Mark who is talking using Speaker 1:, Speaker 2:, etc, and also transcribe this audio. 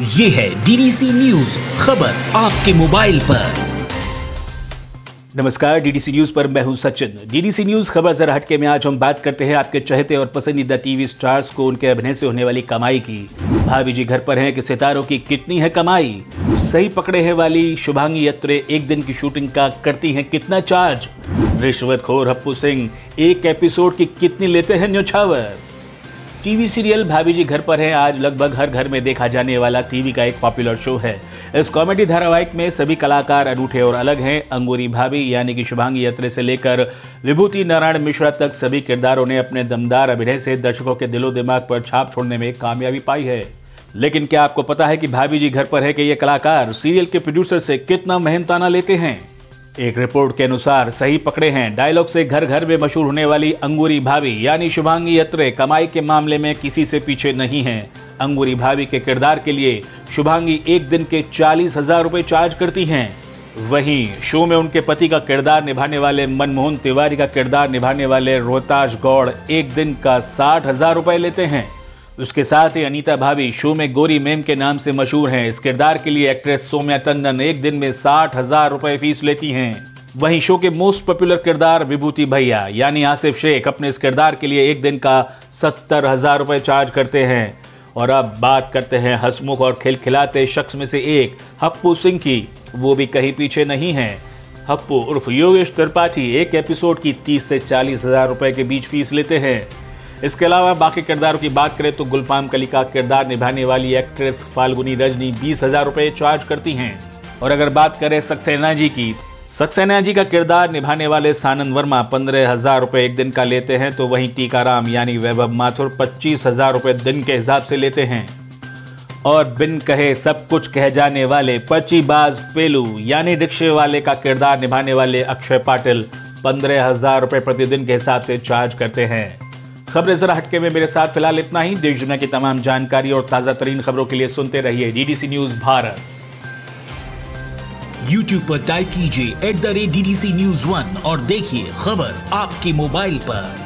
Speaker 1: ये है DDC news खबर आपके मोबाइल पर।
Speaker 2: नमस्कार डीडीसी न्यूज़ पर मैं हूँ सचिन। डीडीसी न्यूज़ खबर जरा हटके में आज हम बात करते हैं आपके चहेते और पसंदीदा टीवी स्टार्स को, उनके अभिनय से होने वाली कमाई की। भाभी जी घर पर हैं कि सितारों की कितनी है कमाई? सही पकड़े हैं वाली शुभांगी यत्रे एक दिन की शूटिंग का करती हैं कितना चार्ज रिश्वतखोर हप्पू सिंह, एक एपिसोड की कितनी लेते हैं न्योछावर? टीवी सीरियल भाभी जी घर पर है। आज लगभग हर घर में देखा जाने वाला टीवी का एक पॉपुलर शो है। इस कॉमेडी धारावाहिक में सभी कलाकार अनूठे और अलग हैं। अंगूरी भाभी, यानी कि शुभांगी यात्रे से लेकर विभूति नारायण मिश्रा तक सभी किरदारों ने अपने दमदार अभिनय से दर्शकों के दिलो दिमाग पर छाप छोड़ने में कामयाबी पाई है। लेकिन क्या आपको पता है कि भाभी जी घर पर है कि ये कलाकार सीरियल के प्रोड्यूसर से कितना मेहनताना लेते हैं? एक रिपोर्ट के अनुसार सही पकड़े हैं। डायलॉग से घर घर में मशहूर होने वाली अंगूरी भाभी, यानी शुभांगी यत्रे, कमाई के मामले में किसी से पीछे नहीं है। अंगूरी भाभी के किरदार के लिए शुभांगी एक दिन के चालीस हज़ार रुपए चार्ज करती हैं। वहीं शो में उनके पति का किरदार निभाने वाले मनमोहन तिवारी का किरदार निभाने वाले रोहताज गौड़ एक दिन का साठ हज़ार रुपए लेते हैं। उसके साथ ही अनीता भाभी शो में गोरी मेम के नाम से मशहूर हैं। इस किरदार के लिए एक्ट्रेस सोम्या टंडन एक दिन में साठ हज़ार रुपए फ़ीस लेती हैं। वहीं शो के मोस्ट पॉपुलर किरदार विभूति भैया, यानी आसिफ शेख, अपने इस किरदार के लिए एक दिन का सत्तर हज़ार रुपए चार्ज करते हैं। और अब बात करते हैं हसमुख और खिलखिलाते शख्स में से एक, हप्पू सिंह की। वो भी कहीं पीछे नहीं है। हप्पू उर्फ़ योगेश त्रिपाठी एक एपिसोड की तीस से चालीस हज़ार रुपए के बीच फ़ीस लेते हैं। इसके अलावा बाकी किरदारों की बात करें तो गुलफाम कली का किरदार निभाने वाली एक्ट्रेस फाल्गुनी रजनी बीस हज़ार रुपए चार्ज करती हैं। और अगर बात करें सक्सेना जी की, सक्सेना जी का किरदार निभाने वाले सानंद वर्मा पंद्रह हज़ार रुपए एक दिन का लेते हैं तो वहीं टीकाराम यानी वैभव माथुर पच्चीस हज़ार रुपए दिन के हिसाब से लेते हैं। और बिन कहे सब कुछ कह जाने वाले पर्चीबाज पेलू यानी रिक्शे वाले का किरदार निभाने वाले अक्षय पाटिल पंद्रह हज़ार रुपए प्रतिदिन के हिसाब से चार्ज करते हैं। खबरें जरा हटके में मेरे साथ, फ़िलहाल इतना ही। देश दुनिया की तमाम जानकारी और ताज़ा तरीन खबरों के लिए सुनते रहिए डीडीसी न्यूज़ भारत।
Speaker 1: यूट्यूब पर टाइप कीजिए at the rate D news one और देखिए खबर आपके मोबाइल पर।